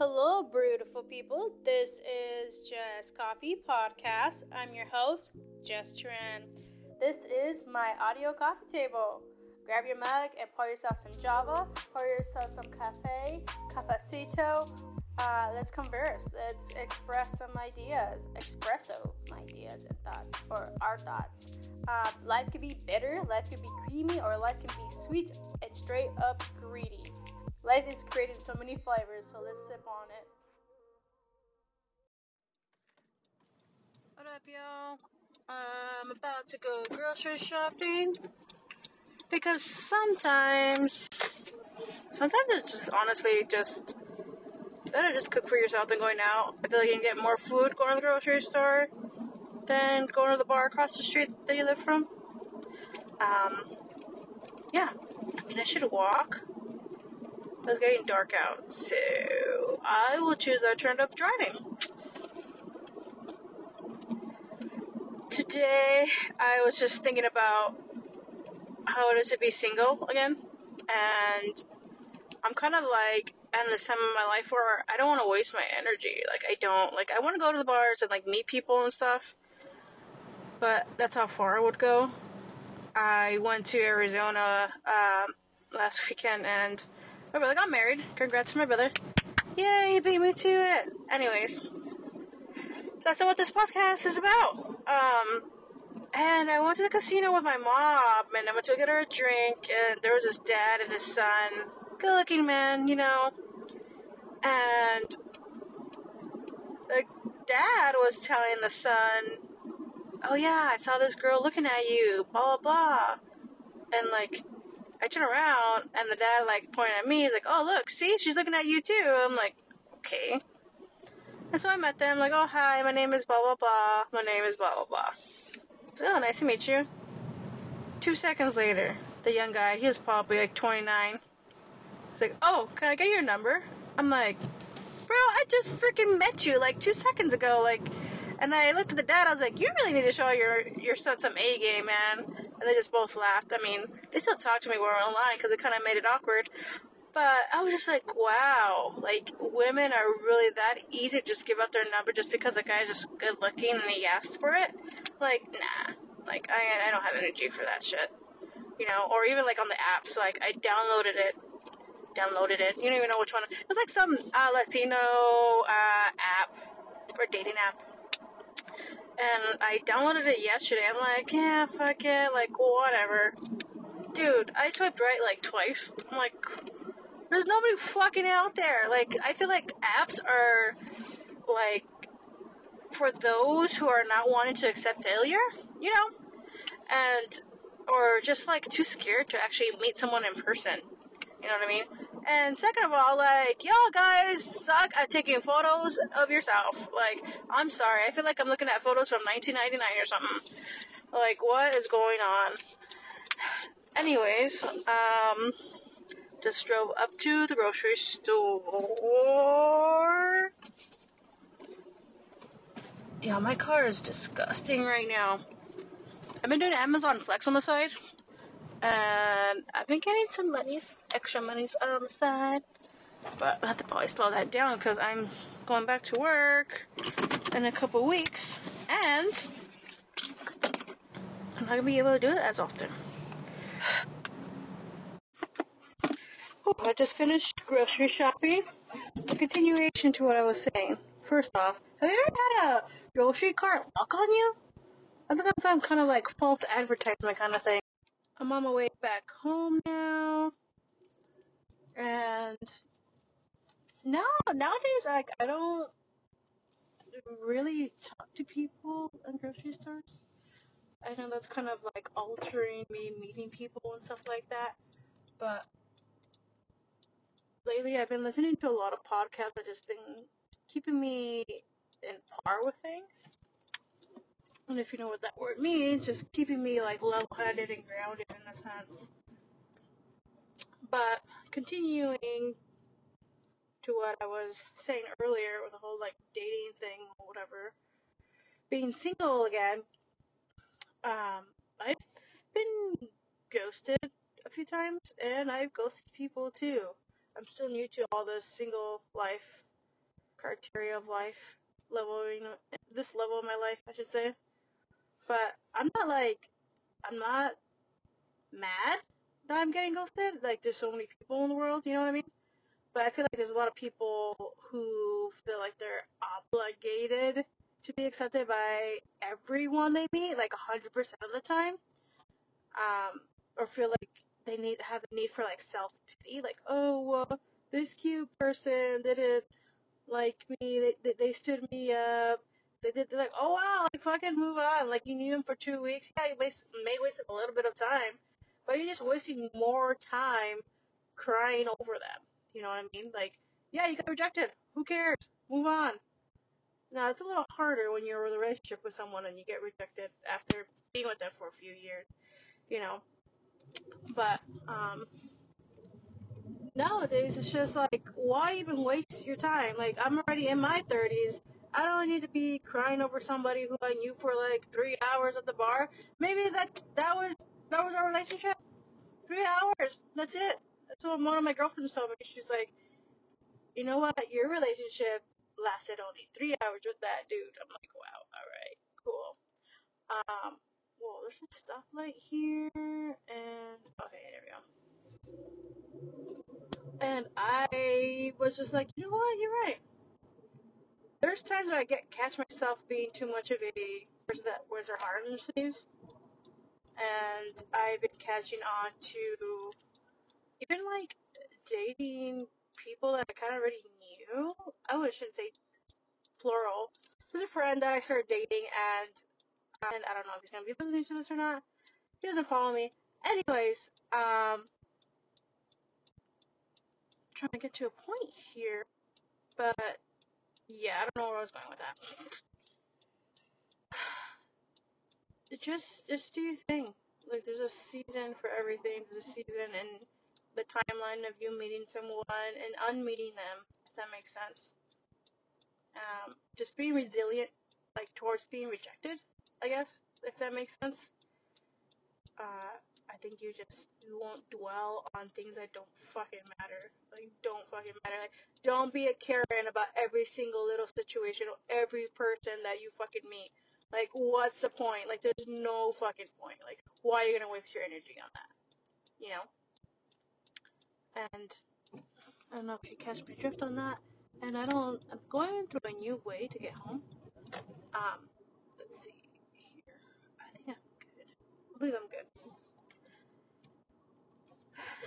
Hello, beautiful people. This is Jess Coffee Podcast. I'm your host, Jess Tran. This is my audio coffee table. Grab your mug and pour yourself some Java, pour yourself some cafe, cafecito. Uh, let's converse. Let's express some ideas, espresso ideas and thoughts, or our thoughts. Um, life can be bitter, life can be creamy, or life can be sweet and straight up greedy. Life is created so many flavors, so let's sip on it. What up, y'all? I'm about to go grocery shopping because sometimes, sometimes it's just honestly just better just cook for yourself than going out. I feel like you can get more food going to the grocery store than going to the bar across the street that you live from. Um, yeah, I mean, I should walk. It's getting dark out, so I will choose the alternative driving. Today, I was just thinking about how it is to be single again, and I'm kind of like at this time of my life where I don't want to waste my energy. Like, I don't, like, I want to go to the bars and, like, meet people and stuff, but that's how far I would go. I went to Arizona um, last weekend and my brother got married. Congrats to my brother. Yay, he beat me to it. Anyways, that's not what this podcast is about. Um, and I went to the casino with my mom, and I went to get her a drink, and there was this dad and his son. Good looking man, you know. And the dad was telling the son, Oh, yeah, I saw this girl looking at you, blah, blah, blah. And, like, I turn around and the dad like pointed at me. He's like, "Oh, look, see, she's looking at you too." I'm like, "Okay." And so I met them. Like, "Oh, hi, my name is blah blah blah. My name is blah blah blah." So, "Oh, nice to meet you." Two seconds later, the young guy, he was probably like 29. He's like, "Oh, can I get your number?" I'm like, "Bro, I just freaking met you like two seconds ago." Like, and I looked at the dad. I was like, "You really need to show your your son some A game, man." And they just both laughed. I mean, they still talked to me when we were online because it kind of made it awkward. But I was just like, wow, like women are really that easy to just give out their number just because a guy's just good looking and he asked for it. Like, nah, like I, I don't have energy for that shit, you know. Or even like on the apps, like I downloaded it, downloaded it. You don't even know which one. It's like some uh, Latino uh, app or dating app and I downloaded it yesterday. I'm like, yeah, fuck it, like whatever. Dude, I swiped right like twice. I'm like, there's nobody fucking out there. Like, I feel like apps are like for those who are not wanting to accept failure, you know, and or just like too scared to actually meet someone in person. You know what I mean? And second of all, like, y'all guys suck at taking photos of yourself. Like, I'm sorry. I feel like I'm looking at photos from 1999 or something. Like, what is going on? Anyways, um, just drove up to the grocery store. Yeah, my car is disgusting right now. I've been doing Amazon Flex on the side and I've been getting some monies, extra monies on the side. But I have to probably slow that down because I'm going back to work in a couple weeks, and I'm not gonna be able to do it as often. I just finished grocery shopping. A continuation to what I was saying. First off, have you ever had a grocery cart lock on you? I think that's some kind of like false advertisement kind of thing. I'm on my way back home now. And no, nowadays like I don't really talk to people in grocery stores. I know that's kind of like altering me meeting people and stuff like that. But lately I've been listening to a lot of podcasts that just been keeping me in par with things. And if you know what that word means, just keeping me like level headed and grounded in a sense. But continuing to what I was saying earlier with the whole like dating thing or whatever, being single again, um, I've been ghosted a few times and I've ghosted people too. I'm still new to all this single life criteria of life level, you know, this level of my life, I should say. But I'm not like, I'm not mad that I'm getting ghosted. Like, there's so many people in the world, you know what I mean? But I feel like there's a lot of people who feel like they're obligated to be accepted by everyone they meet, like 100% of the time. Um, or feel like they need have a need for like self pity, like, oh, well, this cute person didn't like me, they, they, they stood me up, they did, they're like, oh wow, like fucking move on, like you knew him for two weeks, yeah, you waste, may waste a little bit of time, but you're just wasting more time crying over them, you know what I mean? Like, yeah, you got rejected, who cares, move on. Now, it's a little harder when you're in a relationship with someone and you get rejected after being with them for a few years, you know. But, um, nowadays it's just like, why even waste your time? Like, I'm already in my 30s. I don't need to be crying over somebody who I knew for like three hours at the bar. Maybe that that was that was our relationship. Three hours. That's it. That's what one of my girlfriends told me. She's like, you know what? Your relationship lasted only three hours with that dude. I'm like, wow. All right, cool. Um, well, there's some stoplight here, and okay, there we go. And I was just like, you know what, you're right. There's times where I get catch myself being too much of a person that wears their heart on their sleeves. And I've been catching on to even like dating people that I kind of already knew. Oh, I shouldn't say plural. There's a friend that I started dating and and I don't know if he's gonna be listening to this or not. He doesn't follow me. Anyways, um, trying to get to a point here, but yeah, I don't know where I was going with that. Just, just do your thing. Like, there's a season for everything. There's a season and the timeline of you meeting someone and unmeeting them, if that makes sense. Um, just being resilient, like, towards being rejected, I guess, if that makes sense. Uh, I think you just you won't dwell on things that don't fucking matter. Like don't fucking matter. Like don't be a Karen about every single little situation or every person that you fucking meet. Like what's the point? Like there's no fucking point. Like why are you gonna waste your energy on that? You know? And I don't know if you catch my drift on that. And I don't I'm going through a new way to get home. Um let's see here. I think I'm good. I believe I'm good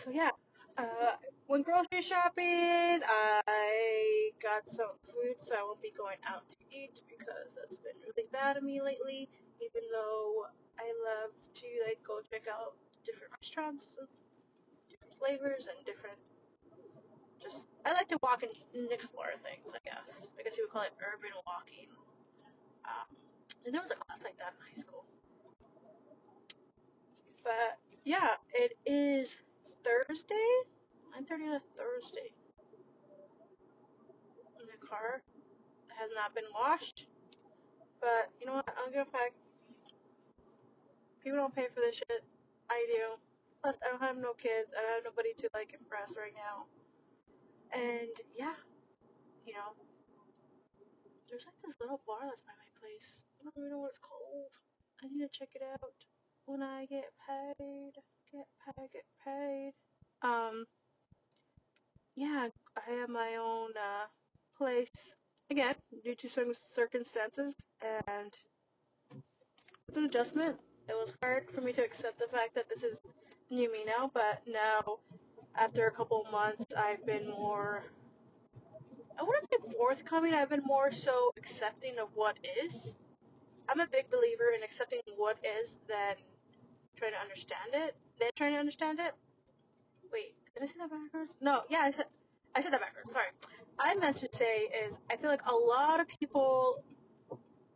so yeah, uh, went grocery shopping. I got some food, so I won't be going out to eat because that's been really bad of me lately. Even though I love to like go check out different restaurants, different flavors, and different. Just I like to walk and, and explore things. I guess I guess you would call it urban walking. Um, and there was a class like that in high school. But yeah, it is Thursday? 9.30 on a Thursday. And the car has not been washed. But, you know what? I don't give a fuck. People don't pay for this shit. I do. Plus, I don't have no kids. I don't have nobody to, like, impress right now. And, yeah. You know. There's, like, this little bar that's by my place. I don't even know what it's called. I need to check it out when I get paid get paid, get paid. Um, yeah, I have my own uh, place again due to some circumstances, and it's an adjustment. It was hard for me to accept the fact that this is new me now, but now after a couple months, I've been more. I wouldn't say forthcoming. I've been more so accepting of what is. I'm a big believer in accepting what is than trying to understand it. They're trying to understand it. Wait, did I say that backwards? No, yeah, I said I said that backwards. Sorry. I meant to say is I feel like a lot of people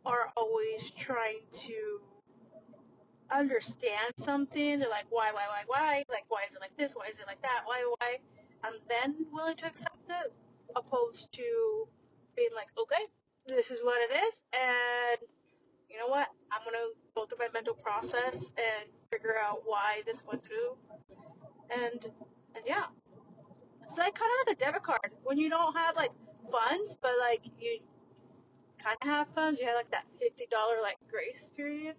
are always trying to understand something. They're like, why, why, why, why? Like, why is it like this? Why is it like that? Why, why? And then willing to accept it, opposed to being like, okay, this is what it is, and you know what? I'm gonna go through my mental process and figure out why this went through, and and yeah, it's like kind of like a debit card when you don't have like funds, but like you kind of have funds. You have like that fifty dollar like grace period,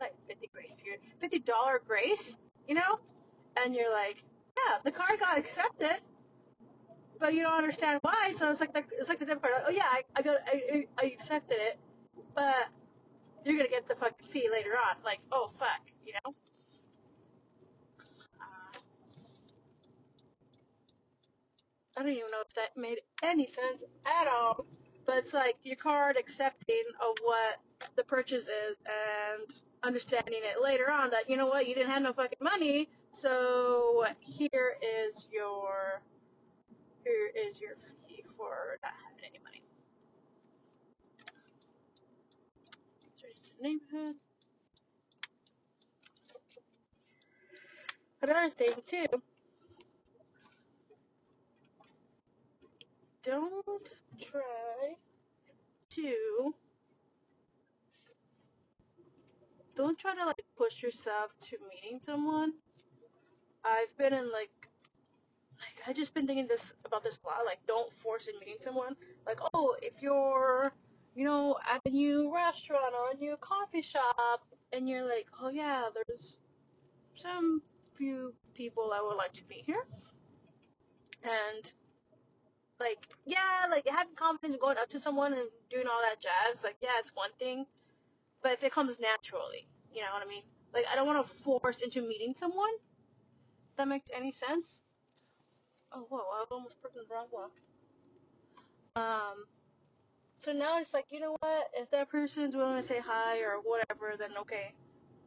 like fifty grace period, fifty dollar grace, you know, and you're like, yeah, the card got accepted, but you don't understand why. So it's like the it's like the debit card. oh yeah, I, I got I, I accepted it, but you're gonna get the fucking fee later on. Like, oh fuck, you know. I don't even know if that made any sense at all. But it's like your card accepting of what the purchase is and understanding it later on that you know what you didn't have no fucking money, so here is your here is your fee for not having any money. neighborhood. Another thing too. Don't try to don't try to like push yourself to meeting someone. I've been in like like I just been thinking this about this a lot. Like don't force in meeting someone. Like oh if you're you know at a new restaurant or a new coffee shop and you're like oh yeah there's some few people I would like to meet here and like yeah like having confidence going up to someone and doing all that jazz like yeah it's one thing but if it comes naturally you know what i mean? Like i don't want to force into meeting someone. That makes any sense. Oh whoa i almost in the wrong block. Um so now it's like you know what? If that person's willing to say hi or whatever then okay.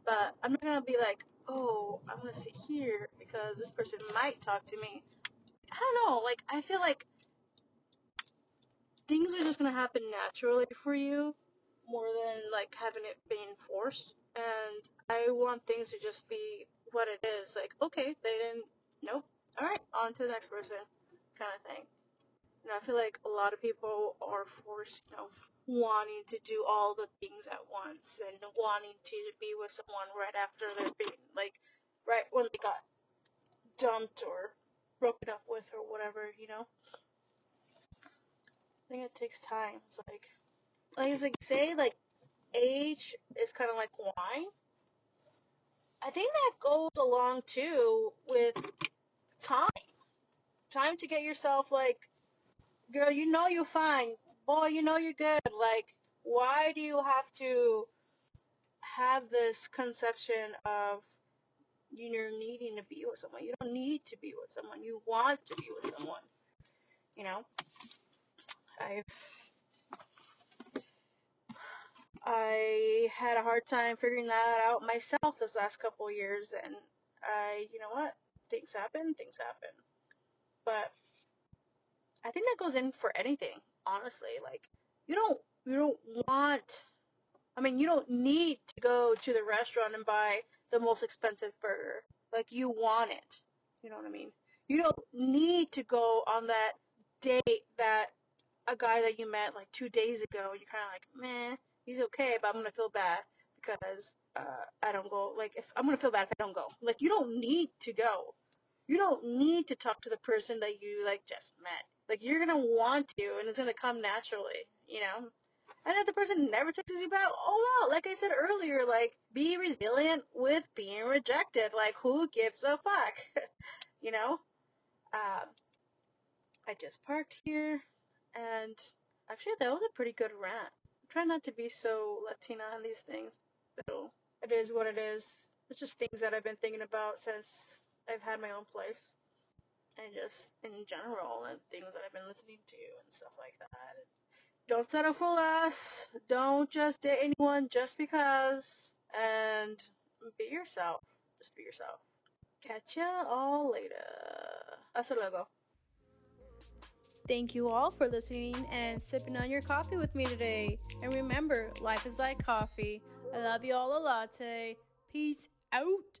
But i'm not gonna be like oh i'm gonna sit here because this person might talk to me. I don't know like i feel like things are just gonna happen naturally for you more than like having it being forced. And I want things to just be what it is. Like, okay, they didn't, nope, alright, on to the next person, kind of thing. And I feel like a lot of people are forced, you know, wanting to do all the things at once and wanting to be with someone right after they're being, like, right when they got dumped or broken up with or whatever, you know? Think it takes time. It's like, like it's like say like age is kind of like wine. I think that goes along too with time. Time to get yourself like, girl, you know you're fine. Boy, you know you're good. Like, why do you have to have this conception of you're needing to be with someone? You don't need to be with someone. You want to be with someone. You know? I've I had a hard time figuring that out myself this last couple years, and I, you know what, things happen, things happen. But I think that goes in for anything, honestly. Like you don't you don't want I mean, you don't need to go to the restaurant and buy the most expensive burger. Like you want it. You know what I mean? You don't need to go on that date that a guy that you met like two days ago, and you're kind of like, meh, he's okay, but I'm gonna feel bad because uh, I don't go. Like, if I'm gonna feel bad if I don't go. Like, you don't need to go. You don't need to talk to the person that you like just met. Like, you're gonna want to, and it's gonna come naturally. You know. And if the person never texts you back, oh well, like I said earlier, like be resilient with being rejected. Like who gives a fuck? you know? Um, I just parked here. And actually, that was a pretty good rant. Try not to be so Latina on these things, but it is what it is. It's just things that I've been thinking about since I've had my own place, and just in general, and things that I've been listening to and stuff like that. Don't settle for less. Don't just date anyone just because. And be yourself. Just be yourself. Catch ya all later. Hasta luego. Thank you all for listening and sipping on your coffee with me today. And remember, life is like coffee. I love you all a latte. Peace out.